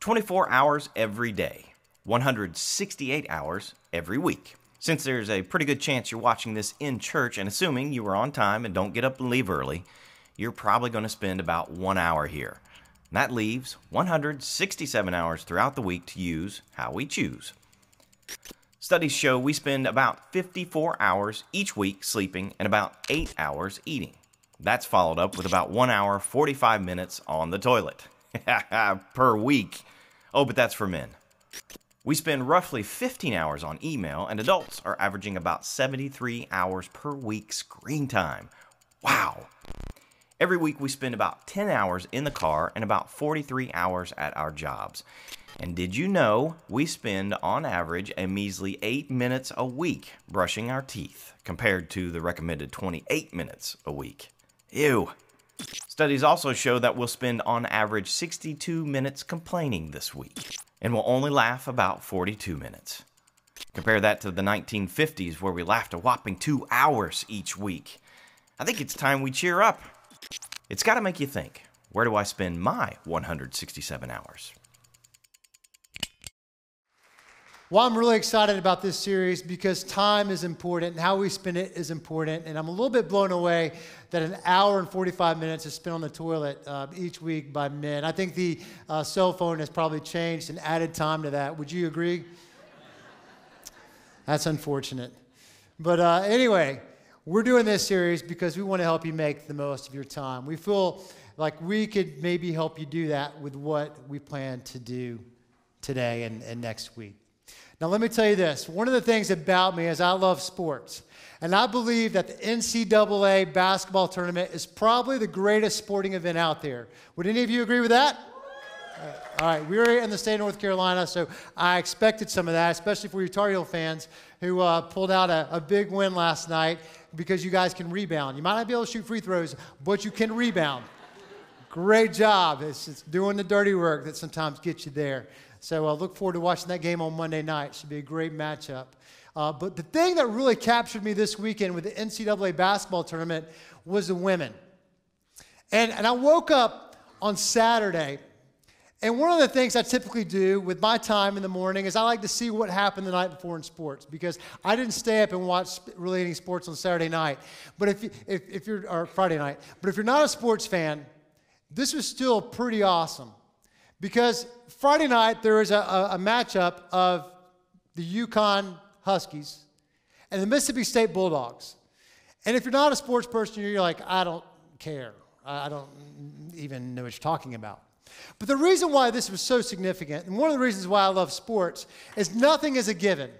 24 hours every day, 168 hours every week. Since there's a pretty good chance you're watching this in church, and assuming you are on time and don't get up and leave early, you're probably going to spend about one hour here. And that leaves 167 hours throughout the week to use how we choose. Studies show we spend about 54 hours each week sleeping and about 8 hours eating. That's followed up with about 1 hour 45 minutes on the toilet per week. Oh, but that's for men. We spend roughly 15 hours on email, and adults are averaging about 73 hours per week screen time. Wow! Every week we spend about 10 hours in the car and about 43 hours at our jobs. And did you know we spend on average a measly 8 minutes a week brushing our teeth compared to the recommended 28 minutes a week? Ew. Studies also show that we'll spend on average 62 minutes complaining this week and we'll only laugh about 42 minutes. Compare that to the 1950s where we laughed a whopping two hours each week. I think it's time we cheer up. It's got to make you think where do I spend my 167 hours? Well, I'm really excited about this series because time is important and how we spend it is important. And I'm a little bit blown away that an hour and 45 minutes is spent on the toilet uh, each week by men. I think the uh, cell phone has probably changed and added time to that. Would you agree? That's unfortunate. But uh, anyway, we're doing this series because we want to help you make the most of your time. We feel like we could maybe help you do that with what we plan to do today and, and next week. Now, let me tell you this one of the things about me is I love sports. And I believe that the NCAA basketball tournament is probably the greatest sporting event out there. Would any of you agree with that? All right, we're in the state of North Carolina, so I expected some of that, especially for you Tar Heel fans who uh, pulled out a, a big win last night because you guys can rebound. You might not be able to shoot free throws, but you can rebound. Great job. It's, it's doing the dirty work that sometimes gets you there. So I uh, look forward to watching that game on Monday night. Should be a great matchup. Uh, but the thing that really captured me this weekend with the NCAA basketball tournament was the women. And, and I woke up on Saturday, and one of the things I typically do with my time in the morning is I like to see what happened the night before in sports because I didn't stay up and watch really any sports on Saturday night. But if, if, if you're, or Friday night, but if you're not a sports fan, this was still pretty awesome. Because Friday night, there was a, a, a matchup of the UConn Huskies and the Mississippi State Bulldogs. And if you're not a sports person, you're like, I don't care. I don't even know what you're talking about. But the reason why this was so significant, and one of the reasons why I love sports, is nothing is a given.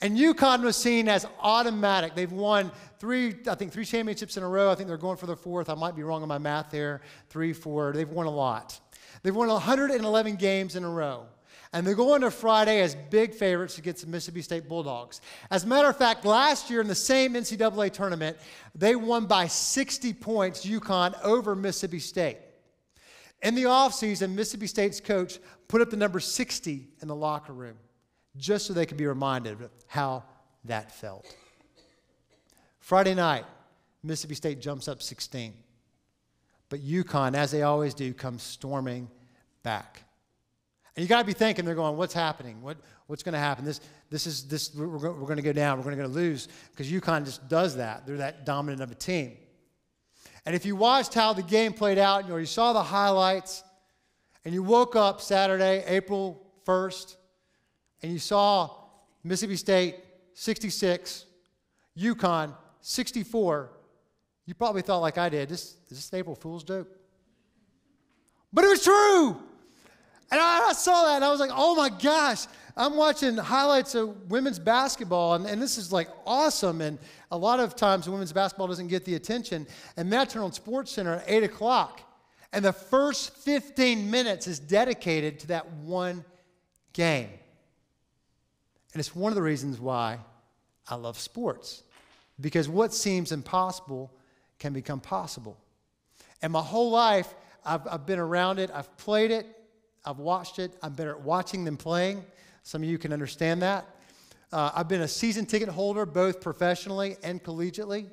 And UConn was seen as automatic. They've won three, I think, three championships in a row. I think they're going for their fourth. I might be wrong on my math there. Three, four. They've won a lot. They've won 111 games in a row. And they're going to Friday as big favorites against the Mississippi State Bulldogs. As a matter of fact, last year in the same NCAA tournament, they won by 60 points, UConn, over Mississippi State. In the offseason, Mississippi State's coach put up the number 60 in the locker room just so they could be reminded of how that felt. Friday night, Mississippi State jumps up 16. But UConn, as they always do, comes storming back. And you got to be thinking, they're going, what's happening? What, what's going to happen? This, this is, this, we're, we're going to go down. We're going to lose because UConn just does that. They're that dominant of a team. And if you watched how the game played out, or you saw the highlights, and you woke up Saturday, April 1st, and you saw Mississippi State 66, UConn 64, you probably thought, like I did, this, is this April Fool's joke? But it was true. And I, I, saw that and I was like, oh my gosh, I'm watching highlights of women's basketball, and, and this is like awesome. And a lot of times women's basketball doesn't get the attention. And Matt turned on Sports Center at 8 o'clock. And the first 15 minutes is dedicated to that one game. And it's one of the reasons why I love sports. Because what seems impossible can become possible. And my whole life, I've, I've been around it, I've played it, I've watched it, I'm better at watching than playing. Some of you can understand that. Uh, I've been a season ticket holder both professionally and collegiately.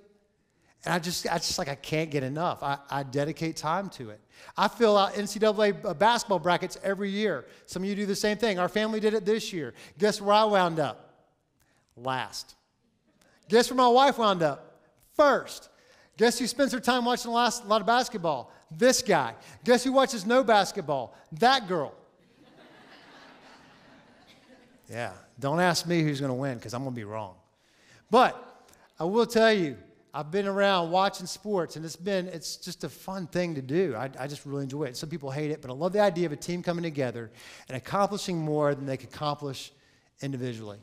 And I just, I just like, I can't get enough. I, I dedicate time to it. I fill out NCAA basketball brackets every year. Some of you do the same thing. Our family did it this year. Guess where I wound up? Last. Guess where my wife wound up? First. Guess who spends her time watching a lot of basketball? This guy. Guess who watches no basketball? That girl. yeah, don't ask me who's going to win because I'm going to be wrong. But I will tell you, I've been around watching sports, and it's been, it's just a fun thing to do. I, I, just really enjoy it. Some people hate it, but I love the idea of a team coming together and accomplishing more than they could accomplish individually.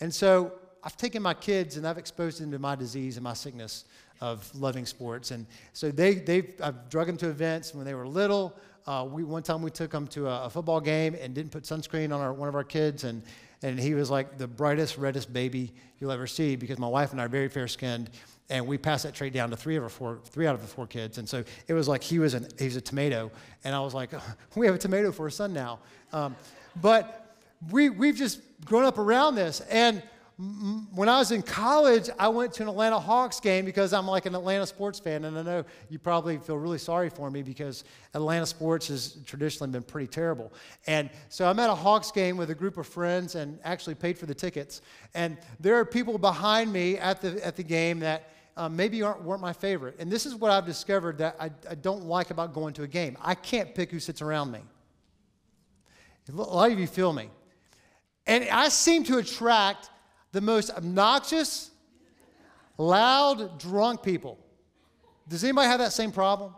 And so I've taken my kids and I've exposed them to my disease and my sickness of loving sports. And so they, they, I've drug them to events when they were little. Uh, we, one time we took them to a, a, football game and didn't put sunscreen on our, one of our kids. And, and he was like the brightest, reddest baby you'll ever see because my wife and I are very fair skinned. And we passed that trait down to three of our four, three out of the four kids. And so it was like he was, an, he was a tomato. And I was like, oh, we have a tomato for a son now. Um, but we, we've just grown up around this. And when I was in college, I went to an Atlanta Hawks game because I'm like an Atlanta sports fan, and I know you probably feel really sorry for me because Atlanta sports has traditionally been pretty terrible. And so I'm at a Hawks game with a group of friends and actually paid for the tickets. And there are people behind me at the, at the game that um, maybe aren't, weren't my favorite. And this is what I've discovered that I, I don't like about going to a game I can't pick who sits around me. A lot of you feel me. And I seem to attract the most obnoxious, loud, drunk people. Does anybody have that same problem?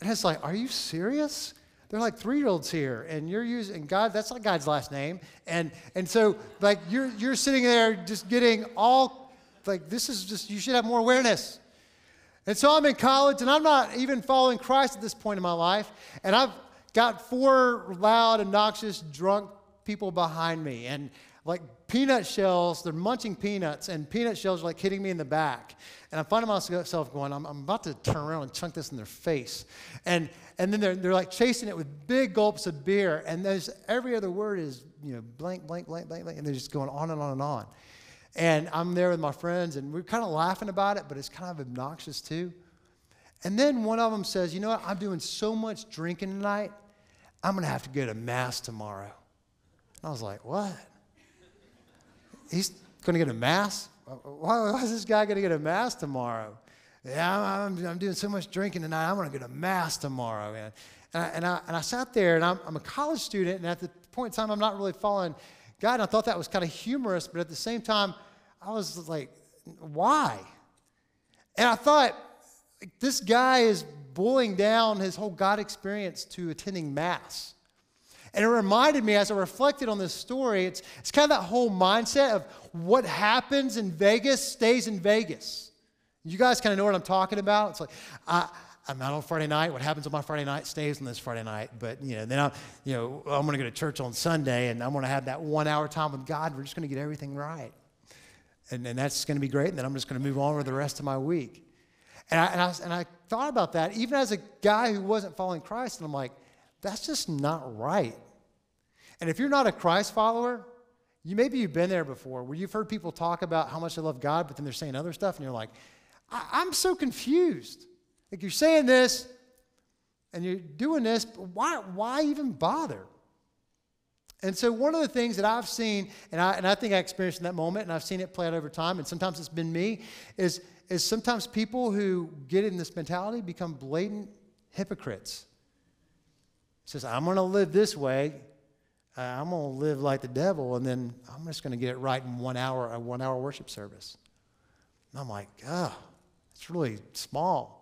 And it's like, are you serious? They're like three year olds here, and you're using God, that's not God's last name. And, and so, like, you're, you're sitting there just getting all, like, this is just, you should have more awareness. And so I'm in college, and I'm not even following Christ at this point in my life. And I've got four loud, obnoxious, drunk people behind me. And like peanut shells, they're munching peanuts, and peanut shells are like hitting me in the back. And I'm finding myself going, I'm, I'm about to turn around and chunk this in their face. And, and then they're, they're like chasing it with big gulps of beer, and there's every other word is, you know, blank, blank, blank, blank, blank, and they're just going on and on and on. And I'm there with my friends, and we're kind of laughing about it, but it's kind of obnoxious too. And then one of them says, You know what? I'm doing so much drinking tonight, I'm going to have to go to Mass tomorrow. And I was like, What? He's going to get a mass? Why, why is this guy going to get a mass tomorrow? Yeah, I'm, I'm, doing so much drinking tonight. I'm going to get a mass tomorrow, man. And I, and I, and I sat there, and I'm, I'm a college student, and at the point in time, I'm not really following God. And I thought that was kind of humorous, but at the same time, I was like, why? And I thought, this guy is boiling down his whole God experience to attending Mass. And it reminded me as I reflected on this story, it's, it's kind of that whole mindset of what happens in Vegas stays in Vegas. You guys kind of know what I'm talking about. It's like, I, I'm out on Friday night. What happens on my Friday night stays on this Friday night. But, you know, then I'm, you know, I'm going to go to church on Sunday and I'm going to have that one hour time with God. We're just going to get everything right. And, and that's going to be great. And then I'm just going to move on with the rest of my week. And I, and, I, and I thought about that even as a guy who wasn't following Christ. And I'm like, that's just not right. And if you're not a Christ follower, you maybe you've been there before where you've heard people talk about how much they love God, but then they're saying other stuff, and you're like, I- am so confused. Like you're saying this and you're doing this, but why, why even bother? And so, one of the things that I've seen, and I, and I think I experienced in that moment, and I've seen it play out over time, and sometimes it's been me, is, is sometimes people who get in this mentality become blatant hypocrites says, I'm going to live this way. Uh, I'm going to live like the devil, and then I'm just going to get it right in one hour, a one hour worship service. And I'm like, oh, it's really small.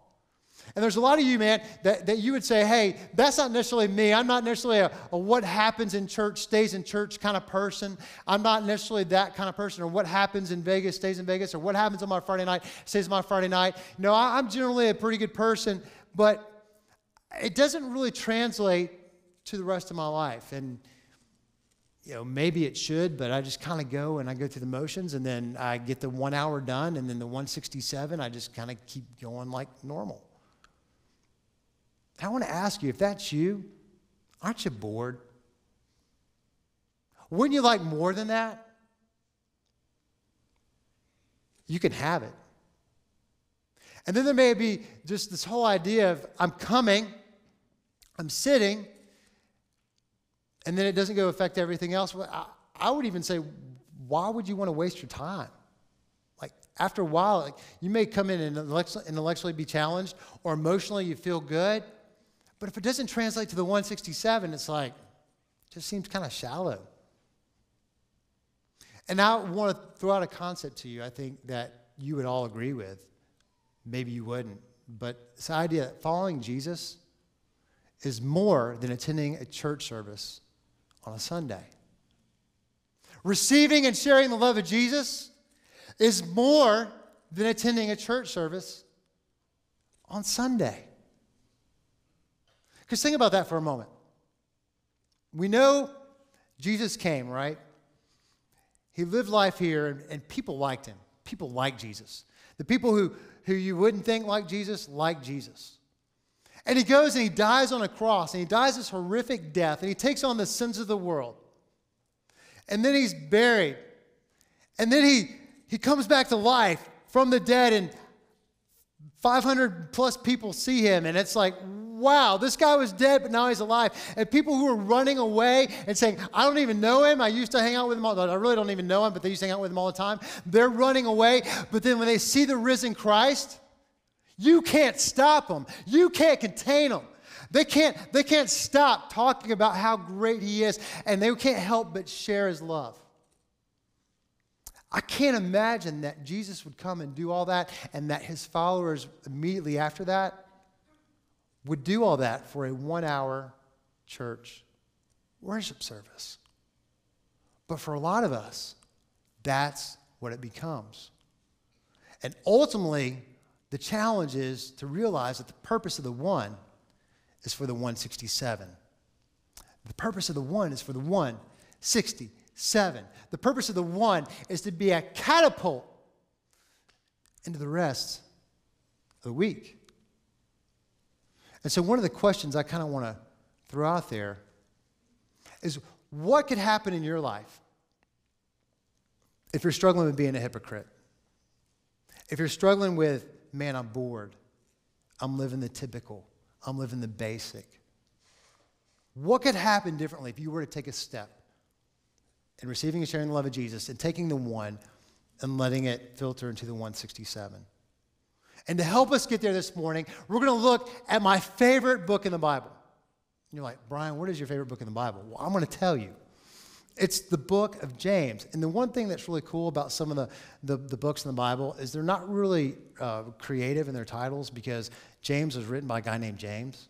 And there's a lot of you, man, that, that you would say, hey, that's not necessarily me. I'm not necessarily a, a, what happens in church stays in church kind of person. I'm not necessarily that kind of person, or what happens in Vegas stays in Vegas, or what happens on my Friday night stays on my Friday night. No, I, I'm generally a pretty good person, but it doesn't really translate to the rest of my life. And, you know, maybe it should, but I just kind of go and I go through the motions and then I get the one hour done and then the 167, I just kind of keep going like normal. I want to ask you if that's you, aren't you bored? Wouldn't you like more than that? You can have it. And then there may be just this whole idea of I'm coming, I'm sitting, and then it doesn't go affect everything else. I, I would even say, why would you want to waste your time? Like after a while, like, you may come in and intellectually be challenged, or emotionally you feel good, but if it doesn't translate to the 167, it's like, it just seems kind of shallow. And I want to throw out a concept to you I think that you would all agree with. Maybe you wouldn't. But this idea that following Jesus is more than attending a church service on a Sunday. Receiving and sharing the love of Jesus is more than attending a church service on Sunday. Because think about that for a moment. We know Jesus came, right? He lived life here, and, and people liked him. People liked Jesus. The people who, who you wouldn't think like Jesus, like Jesus. And he goes and he dies on a cross, and he dies this horrific death, and he takes on the sins of the world. And then he's buried. And then he, he comes back to life from the dead, and 500 plus people see him, and it's like, wow, this guy was dead, but now he's alive. And people who are running away and saying, I don't even know him. I used to hang out with him all I really don't even know him, but they used to hang out with him all the time. They're running away. But then when they see the risen Christ, you can't stop them. You can't contain them. They can't, they can't stop talking about how great he is, and they can't help but share his love. I can't imagine that Jesus would come and do all that, and that his followers immediately after that would do all that for a one hour church worship service. But for a lot of us, that's what it becomes. And ultimately, the challenge is to realize that the purpose of the one is for the 167. The purpose of the one is for the 167. The purpose of the one is to be a catapult into the rest of the week. And so, one of the questions I kind of want to throw out there is what could happen in your life if you're struggling with being a hypocrite? If you're struggling with, man, I'm bored, I'm living the typical, I'm living the basic. What could happen differently if you were to take a step in receiving and sharing the love of Jesus and taking the one and letting it filter into the 167? And to help us get there this morning, we're going to look at my favorite book in the Bible. You're like, Brian, what is your favorite book in the Bible? Well, I'm going to tell you. It's the book of James. And the one thing that's really cool about some of the, the, the books in the Bible is they're not really uh, creative in their titles because James was written by a guy named James.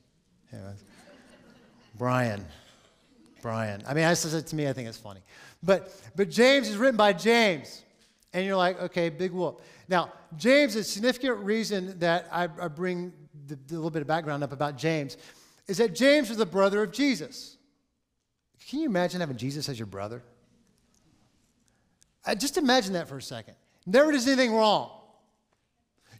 Brian. Brian. I mean, I says it to me, I think it's funny. But, but James is written by James. And you're like, okay, big whoop. Now, James, a significant reason that I, I bring the, the little bit of background up about James is that James was the brother of Jesus. Can you imagine having Jesus as your brother? Uh, just imagine that for a second. Never does anything wrong.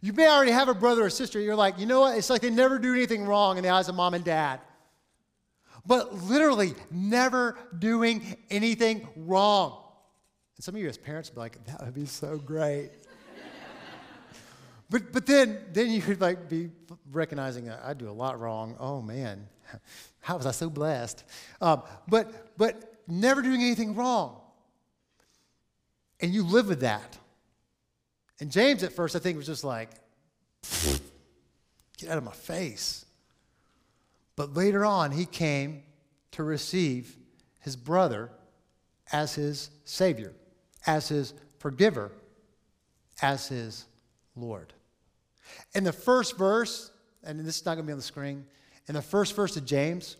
You may already have a brother or sister. You're like, you know what? It's like they never do anything wrong in the eyes of mom and dad. But literally, never doing anything wrong. And some of you as parents would be like, that would be so great. but, but then, then you could like be recognizing I do a lot wrong. Oh man, how was I so blessed? Um, but, but never doing anything wrong. And you live with that. And James at first, I think, was just like, get out of my face. But later on, he came to receive his brother as his Savior as his forgiver, as his Lord. In the first verse, and this is not going to be on the screen, in the first verse of James,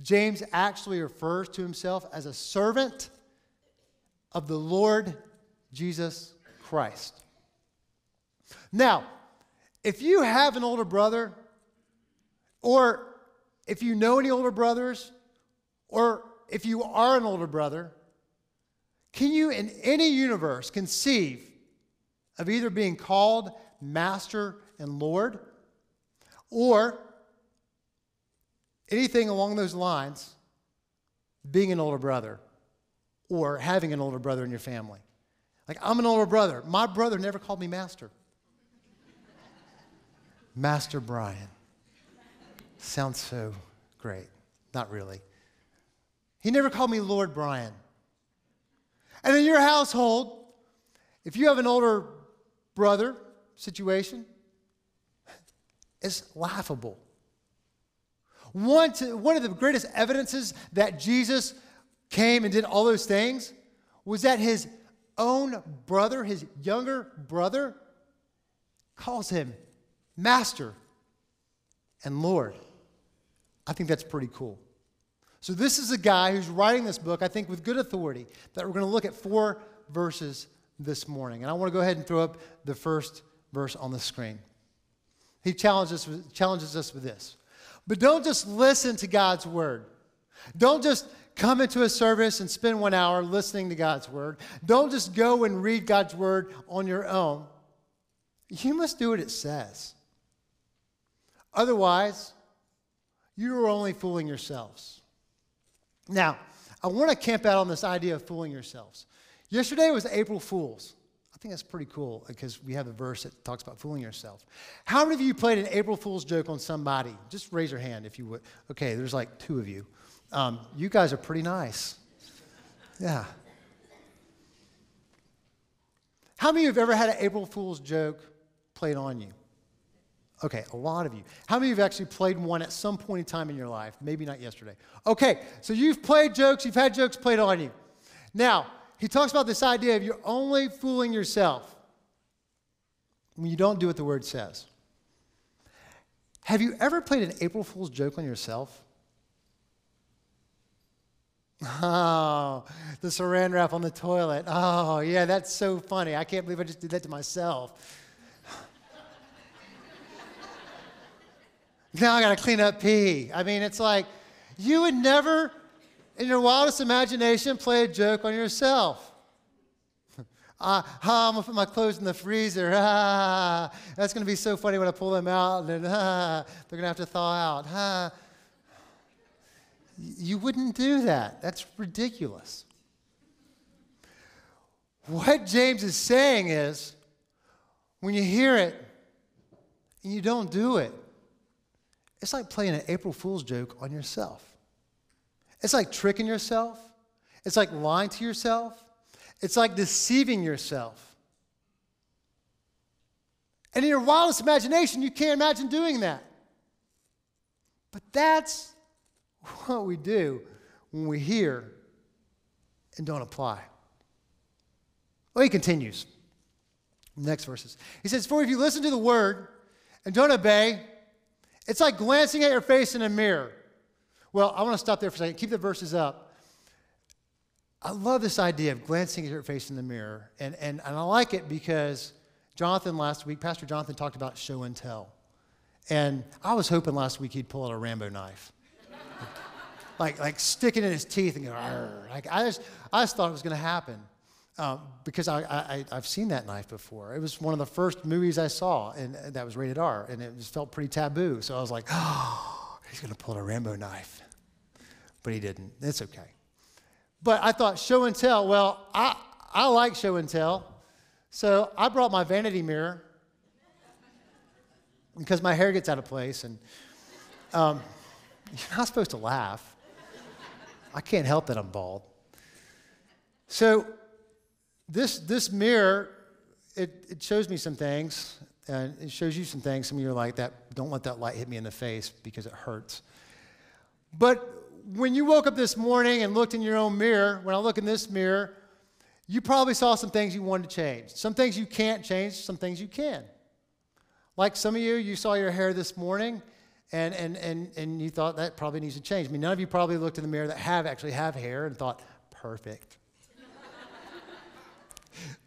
James actually refers to himself as a servant of the Lord Jesus Christ. Now, if you have an older brother, or if you know any older brothers, or if you are an older brother, can you, in any universe, conceive of either being called Master and Lord or anything along those lines, being an older brother or having an older brother in your family? Like, I'm an older brother. My brother never called me Master. Master Brian. Sounds so great. Not really. He never called me Lord Brian. And in your household, if you have an older brother situation, it's laughable. One, to, one of the greatest evidences that Jesus came and did all those things was that his own brother, his younger brother, calls him Master and Lord. I think that's pretty cool. So, this is a guy who's writing this book, I think, with good authority, that we're going to look at four verses this morning. And I want to go ahead and throw up the first verse on the screen. He challenges, challenges us with this. But don't just listen to God's word. Don't just come into a service and spend one hour listening to God's word. Don't just go and read God's word on your own. You must do what it says. Otherwise, you are only fooling yourselves. Now, I want to camp out on this idea of fooling yourselves. Yesterday was April Fool's. I think that's pretty cool because we have a verse that talks about fooling yourself. How many of you played an April Fool's joke on somebody? Just raise your hand if you would. Okay, there's like two of you. Um, you guys are pretty nice. Yeah. How many of you have ever had an April Fool's joke played on you? Okay, a lot of you. How many of you have actually played one at some point in time in your life? Maybe not yesterday. Okay, so you've played jokes, you've had jokes played on you. Now, he talks about this idea of you're only fooling yourself when you don't do what the word says. Have you ever played an April Fool's joke on yourself? Oh, the saran wrap on the toilet. Oh, yeah, that's so funny. I can't believe I just did that to myself. now I got to clean up pee. I mean, it's like you would never, in your wildest imagination, play a joke on yourself. Uh, I'm gonna put my clothes in the freezer. That's gonna be so funny when I pull them out, and ah, they're gonna have to thaw out. You wouldn't do that. That's ridiculous. What James is saying is when you hear it and you don't do it, it's like playing an April Fool's joke on yourself. It's like tricking yourself. It's like lying to yourself. It's like deceiving yourself. And in your wildest imagination, you can't imagine doing that. But that's what we do when we hear and don't apply. Well, he continues. Next verses. He says, For if you listen to the word and don't obey, it's like glancing at your face in a mirror. Well, I want to stop there for a second. Keep the verses up. I love this idea of glancing at your face in the mirror. And, and, and I like it because Jonathan last week, Pastor Jonathan talked about show and tell. And I was hoping last week he'd pull out a Rambo knife like, like sticking in his teeth and going, like I just, I just thought it was going to happen. Um, because I, I, I've seen that knife before. It was one of the first movies I saw, and that was rated R, and it just felt pretty taboo. So I was like, oh, he's going to pull a Rambo knife. But he didn't. It's okay. But I thought show and tell. Well, I, I like show and tell. So I brought my vanity mirror because my hair gets out of place, and um, you're not supposed to laugh. I can't help that I'm bald. So this, this mirror, it, it shows me some things, and it shows you some things. Some of you are like that, don't let that light hit me in the face because it hurts. But when you woke up this morning and looked in your own mirror, when I look in this mirror, you probably saw some things you wanted to change. Some things you can't change, some things you can. Like some of you, you saw your hair this morning and, and, and, and you thought that probably needs to change. I mean, none of you probably looked in the mirror that have actually have hair and thought, perfect.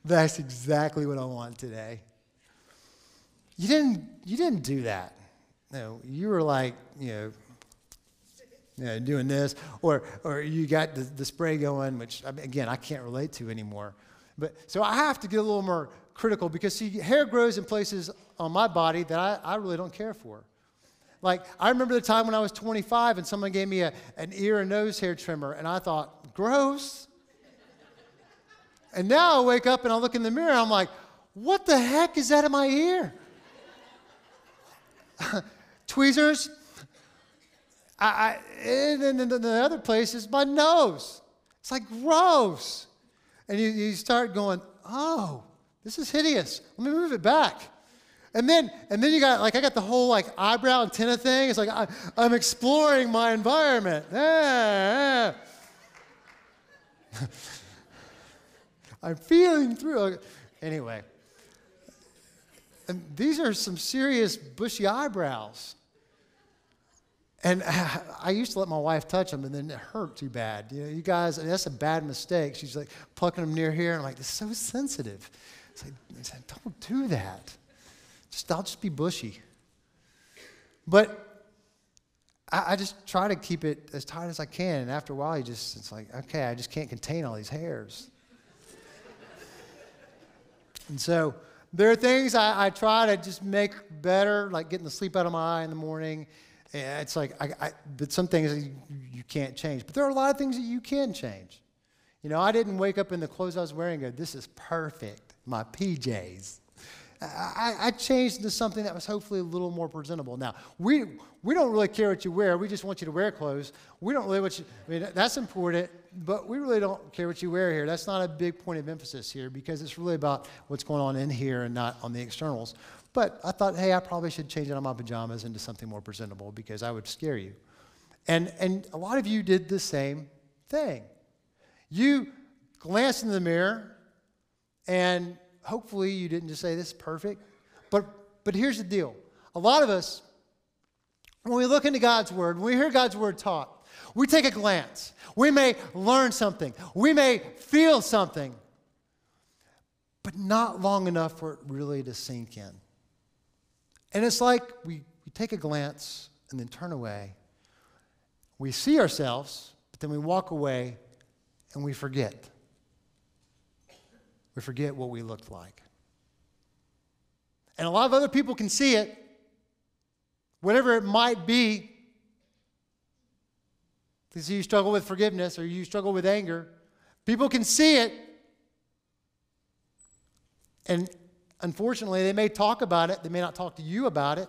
That's exactly what I want today. You didn't, you didn't do that. No, you were like, you know, doing this, or, or you got the, the spray going, which, again, I can't relate to anymore. But so I have to get a little more critical because, see, hair grows in places on my body that I, I really don't care for. Like, I remember the time when I was 25 and someone gave me a, an ear and nose hair trimmer, and I thought, gross. and now I wake up and I look in the mirror, I'm like, what the heck is that in my ear? tweezers. I, I, and then the, the other place is my nose. It's like gross. And you, you start going, oh, this is hideous. Let me move it back. And then, and then you got like I got the whole like eyebrow antenna thing. It's like I, am exploring my environment. Ah, ah. I'm feeling through. Anyway, and these are some serious bushy eyebrows. And I used to let my wife touch them, and then it hurt too bad. You know, you guys, that's a bad mistake. She's like plucking them near here, and I'm like, this is so sensitive. It's like, I said, don't do that. Just, I'll just be bushy. But I, I, just try to keep it as tight as I can. And after a while, you just, it's like, okay, I just can't contain all these hairs. and so there are things I, I, try to just make better, like getting the sleep out of my eye in the morning. And it's like, I, I, but some things you, you can't change. But there are a lot of things that you can change. You know, I didn't wake up in the clothes I was wearing and go, this is perfect, my PJs. I, I, changed into something that was hopefully a little more presentable. Now, we, we don't really care what you wear. We just want you to wear clothes. We don't really want you, I mean, that's important, but we really don't care what you wear here. That's not a big point of emphasis here because it's really about what's going on in here and not on the externals. But I thought, hey, I probably should change out of my pajamas into something more presentable because I would scare you. And, and a lot of you did the same thing. You glanced in the mirror and hopefully you didn't just say this is perfect. But, but here's the deal a lot of us, when we look into God's Word, when we hear God's Word taught, we take a glance. We may learn something. We may feel something, but not long enough for it really to sink in. And it's like we, we take a glance and then turn away. We see ourselves, but then we walk away and we forget. We forget what we looked like. And a lot of other people can see it, whatever it might be. Because you struggle with forgiveness or you struggle with anger. People can see it. And unfortunately, they may talk about it, they may not talk to you about it,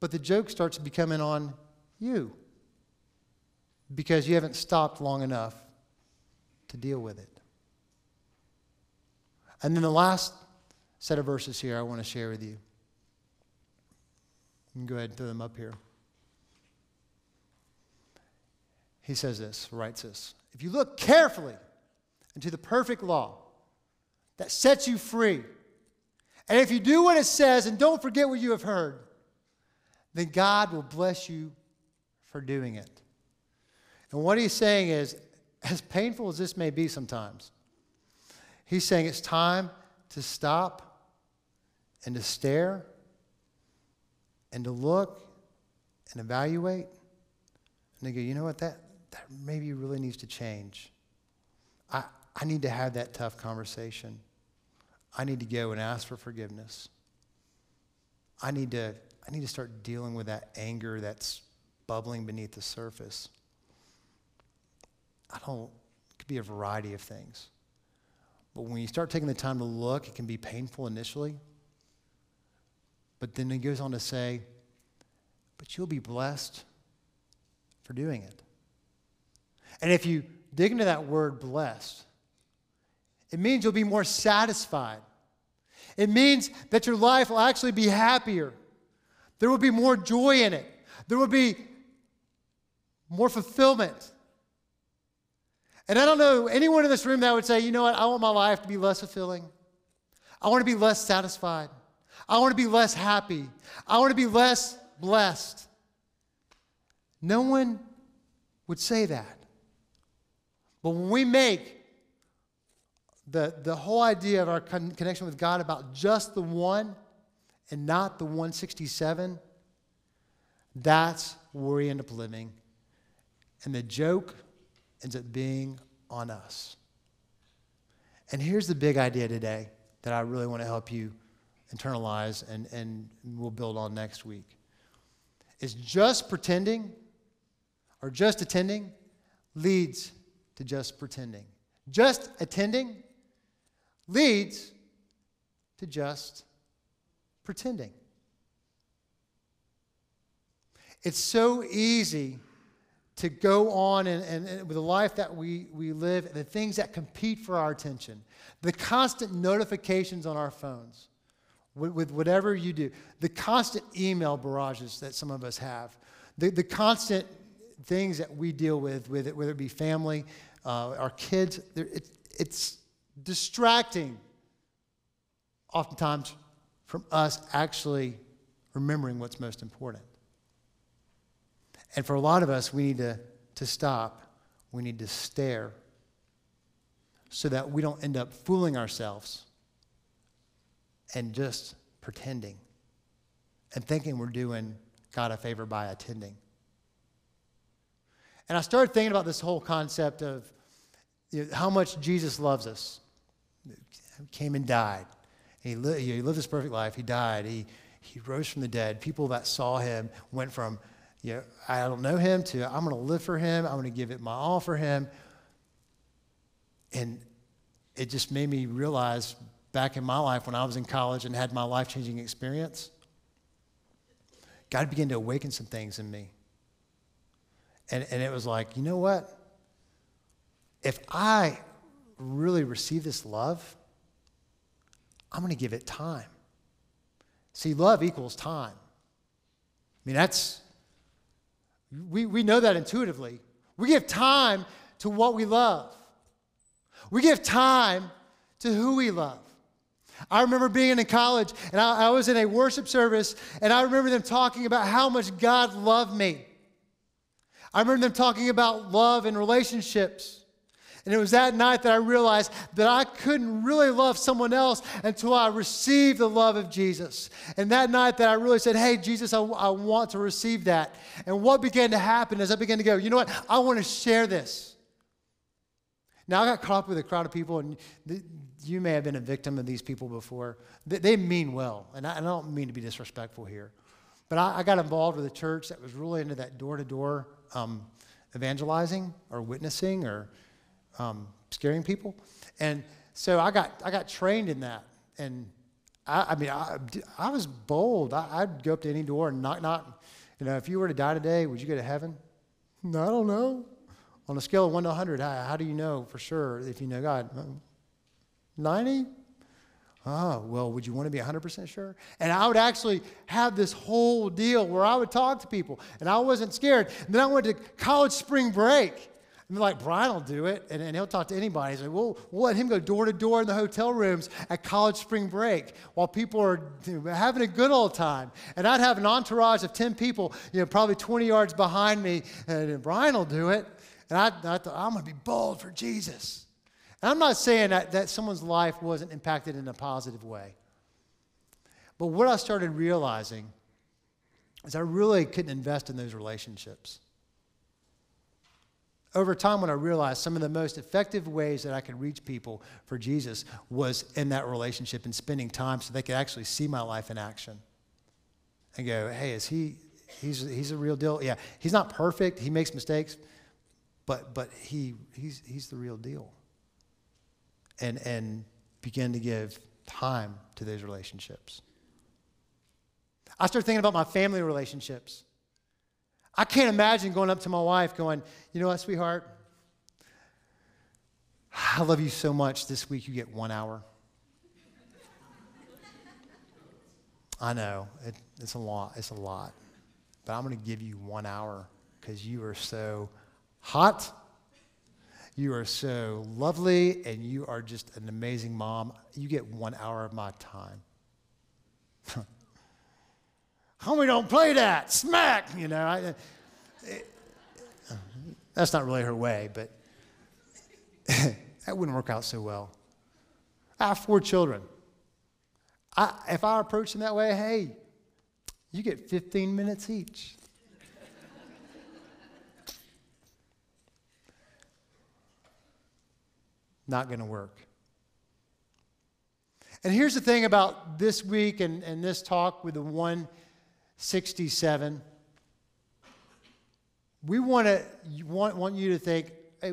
but the joke starts becoming on you because you haven't stopped long enough to deal with it. And then the last set of verses here I want to share with you. You can go ahead and throw them up here. He says this, writes this. If you look carefully into the perfect law that sets you free, and if you do what it says and don't forget what you have heard, then God will bless you for doing it. And what he's saying is, as painful as this may be sometimes, He's saying it's time to stop and to stare and to look and evaluate and to go, you know what, that, that maybe really needs to change. I, I need to have that tough conversation. I need to go and ask for forgiveness. I need to, I need to start dealing with that anger that's bubbling beneath the surface. I don't, it could be a variety of things. But when you start taking the time to look, it can be painful initially. But then he goes on to say, but you'll be blessed for doing it. And if you dig into that word blessed, it means you'll be more satisfied. It means that your life will actually be happier. There will be more joy in it. There will be more fulfillment. And I don't know anyone in this room that would say, you know what, I want my life to be less fulfilling. I want to be less satisfied. I want to be less happy. I want to be less blessed. No one would say that. But when we make the, the whole idea of our con- connection with God about just the one and not the 167, that's where we end up living. And the joke ends up being on us. And here's the big idea today that I really want to help you internalize and, and we'll build on next week. Is just pretending or just attending leads to just pretending. Just attending leads to just pretending. It's so easy to go on and, and, and, with the life that we, we live, the things that compete for our attention, the constant notifications on our phones, with, with whatever you do, the constant email barrages that some of us have, the, the constant things that we deal with, with it, whether it be family, uh, our kids, it, it's distracting oftentimes from us actually remembering what's most important. And for a lot of us, we need to, to stop. We need to stare so that we don't end up fooling ourselves and just pretending and thinking we're doing God a favor by attending. And I started thinking about this whole concept of you know, how much Jesus loves us. He came and died. He, li- he lived this perfect life. He died. He, he rose from the dead. People that saw him went from, you know, I don't know him to I'm going to live for him. I'm going to give it my all for him. And it just made me realize back in my life when I was in college and had my life changing experience, God began to awaken some things in me. And, and it was like, you know what? If I really receive this love, I'm going to give it time. See, love equals time. I mean, that's, we, we know that intuitively. We give time to what we love, we give time to who we love. I remember being in college and I, I was in a worship service and I remember them talking about how much God loved me. I remember them talking about love and relationships. And it was that night that I realized that I couldn't really love someone else until I received the love of Jesus. And that night that I really said, Hey, Jesus, I, I want to receive that. And what began to happen as I began to go, You know what? I want to share this. Now, I got caught up with a crowd of people, and th- you may have been a victim of these people before. They, they mean well, and I, I, don't mean to be disrespectful here. But I, I got involved with a church that was really into that door to door um, evangelizing or witnessing or um, scaring people. And so I got, I got trained in that. And I, I mean, I, I was bold. I, would go up to any door and knock, knock. You know, if you were to die today, would you go to heaven? No, I don't know. On a scale of 1 to 100, how, how do you know for sure if you know God? 90? Oh, well, would you want to be 100% sure? And I would actually have this whole deal where I would talk to people and I wasn't scared. And then I went to college spring break. And like, Brian will do it, and, and he'll talk to anybody. He's like, we'll, we'll let him go door to door in the hotel rooms at college spring break while people are having a good old time. And I'd have an entourage of 10 people, you know, probably 20 yards behind me, and Brian will do it. And I, I thought, I'm going to be bold for Jesus. And I'm not saying that, that someone's life wasn't impacted in a positive way. But what I started realizing is I really couldn't invest in those relationships. Over time, when I realized some of the most effective ways that I could reach people for Jesus was in that relationship and spending time so they could actually see my life in action and go, hey, is he, he's, he's a real deal? Yeah, he's not perfect, he makes mistakes, but, but he, he's, he's the real deal and, and begin to give time to those relationships. I start thinking about my family relationships. I can't imagine going up to my wife going, you know what, sweetheart? I love you so much. This week you get one hour. I know, it, it's a lot. It's a lot. But I'm going to give you one hour because you are so hot you are so lovely and you are just an amazing mom. You get one hour of my time. Homie, don't play that. Smack, you know. I, it, that's not really her way, but that wouldn't work out so well. I have four children. I, if I approach them that way, hey, you get 15 minutes each. Not going to work. And here's the thing about this week and, and this talk with the 167. We want to want, want you to think, hey,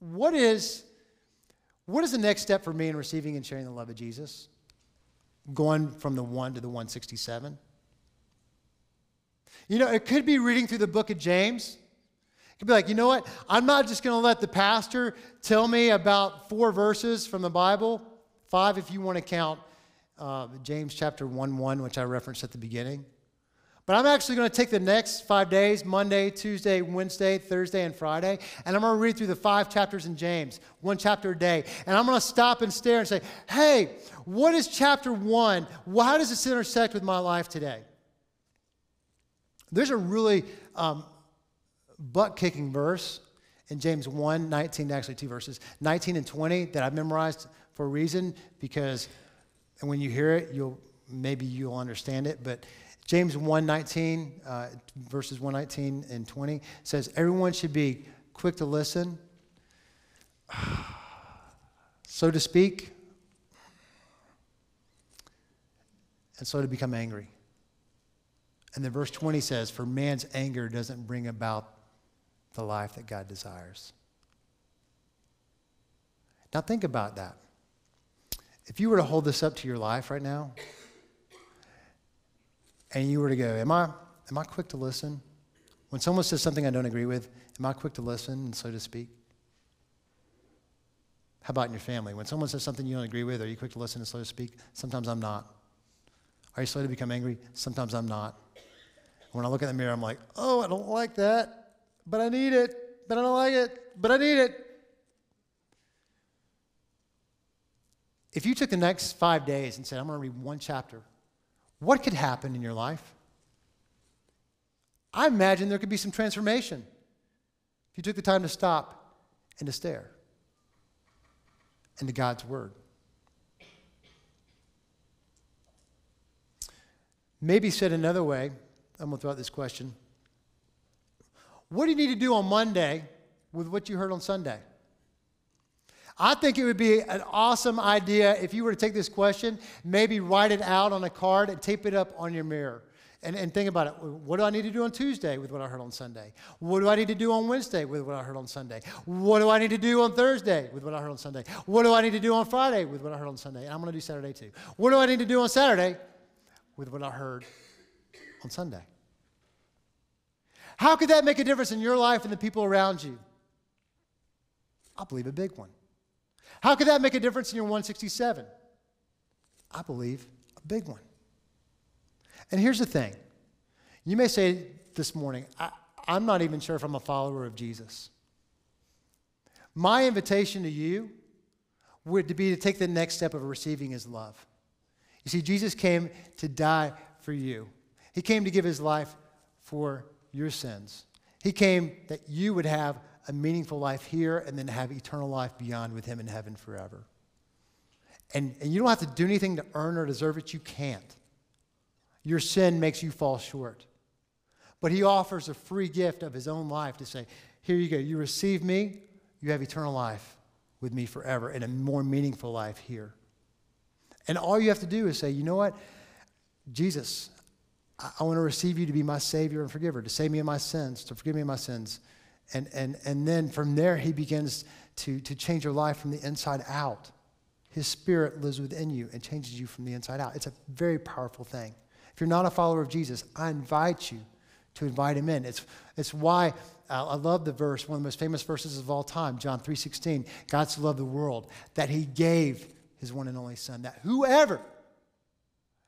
what is what is the next step for me in receiving and sharing the love of Jesus? Going from the 1 to the 167. You know, it could be reading through the book of James. Could be like, you know what? I'm not just going to let the pastor tell me about four verses from the Bible, five if you want to count uh, James chapter 1 1, which I referenced at the beginning. But I'm actually going to take the next five days Monday, Tuesday, Wednesday, Thursday, and Friday and I'm going to read through the five chapters in James, one chapter a day. And I'm going to stop and stare and say, hey, what is chapter one? How does this intersect with my life today? There's a really um, butt kicking verse in James 1 19, actually, two verses, 19 and 20 that I've memorized for a reason because when you hear it, you'll maybe you'll understand it. But James 1:19, uh, verses 119 and 20 says, Everyone should be quick to listen, so to speak, and so to become angry. And then verse 20 says, For man's anger doesn't bring about the life that God desires. Now think about that. If you were to hold this up to your life right now, and you were to go, Am I, am I quick to listen? When someone says something I don't agree with, am I quick to listen, and so to speak? How about in your family? When someone says something you don't agree with, are you quick to listen and slow to speak? Sometimes I'm not. Are you slow to become angry? Sometimes I'm not. When I look in the mirror, I'm like, oh, I don't like that, but I need it, but I don't like it, but I need it. If you took the next five days and said, I'm going to read one chapter what could happen in your life? I imagine there could be some transformation if you took the time to stop and to stare into God's Word. Maybe said another way, I'm going to throw out this question. What do you need to do on Monday with what you heard on Sunday? I think it would be an awesome idea if you were to take this question, maybe write it out on a card and tape it up on your mirror. And, and think about it. What do I need to do on Tuesday with what I heard on Sunday? What do I need to do on Wednesday with what I heard on Sunday? What do I need to do on Thursday with what I heard on Sunday? What do I need to do on Friday with what I heard on Sunday? And I'm going to do Saturday too. What do I need to do on Saturday with what I heard on Sunday? How could that make a difference in your life and the people around you? I believe a big one. How could that make a difference in your 167? I believe a big one. And here's the thing you may say this morning, I, am not even sure if I'm a follower of Jesus. My invitation to you would be to take the next step of receiving his love. You see, Jesus came to die for you, he came to give his life for your sins. He came that you would have a meaningful life here and then have eternal life beyond with Him in heaven forever. And, and you don't have to do anything to earn or deserve it. You can't. Your sin makes you fall short. But He offers a free gift of His own life to say, Here you go. You receive me, you have eternal life with me forever and a more meaningful life here. And all you have to do is say, You know what? Jesus, I, want to receive you to be my Savior and forgiver, to save me of my sins, to forgive me of my sins and, and, and then from there, he begins to, to change your life from the inside out. His spirit lives within you and changes you from the inside out. It's a very powerful thing. If you're not a follower of Jesus, I invite you to invite him in. It's, it's why uh, I love the verse, one of the most famous verses of all time, John 3.16. God so loved the world that he gave his one and only son, that whoever,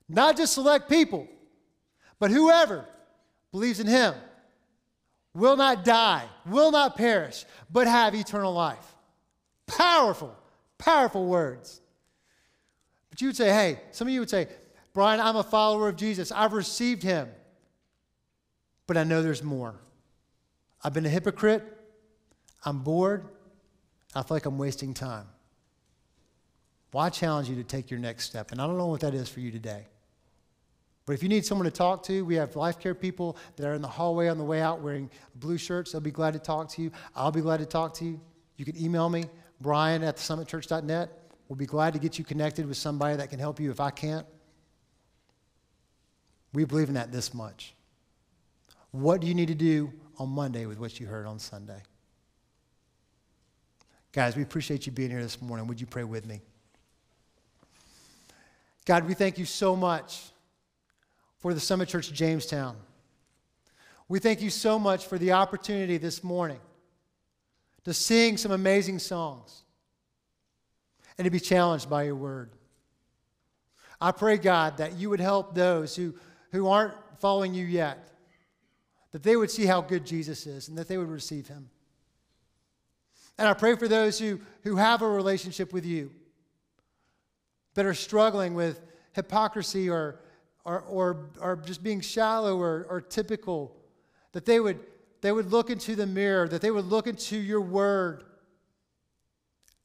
not just select people, but whoever believes in him will not die, will not perish, but have eternal life. Powerful, powerful words. But you would say, hey, some of you would say, Brian, I'm a follower of Jesus. I've received him. But I know there's more. I've been a hypocrite. I'm bored. I feel like I'm wasting time. Well, I challenge you to take your next step. And I don't know what that is for you today. But if you need someone to talk to, we have life care people that are in the hallway on the way out wearing blue shirts. They'll be glad to talk to you. I'll be glad to talk to you. You can email me, brian at thesummitchurch.net. We'll be glad to get you connected with somebody that can help you if I can't. We believe in that this much. What do you need to do on Monday with what you heard on Sunday? Guys, we appreciate you being here this morning. Would you pray with me? God, we thank you so much for the Summit Church Jamestown. We thank you so much for the opportunity this morning to sing some amazing songs and to be challenged by your word. I pray, God, that you would help those who, who aren't following you yet, that they would see how good Jesus is and that they would receive him. And I pray for those who, who have a relationship with you, that are struggling with hypocrisy or, or, or, or just being shallow or, or typical, that they would, they would look into the mirror, that they would look into your word,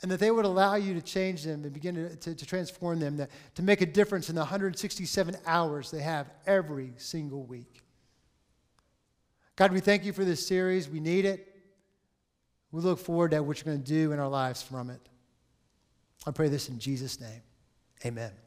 and that they would allow you to change them and begin to, to, to transform them, that, to make a difference in the 167 hours they have every single week. God, we thank you for this series. We need it. We look forward to what you're going to do in our lives from it. I pray this in Jesus' name. Amen.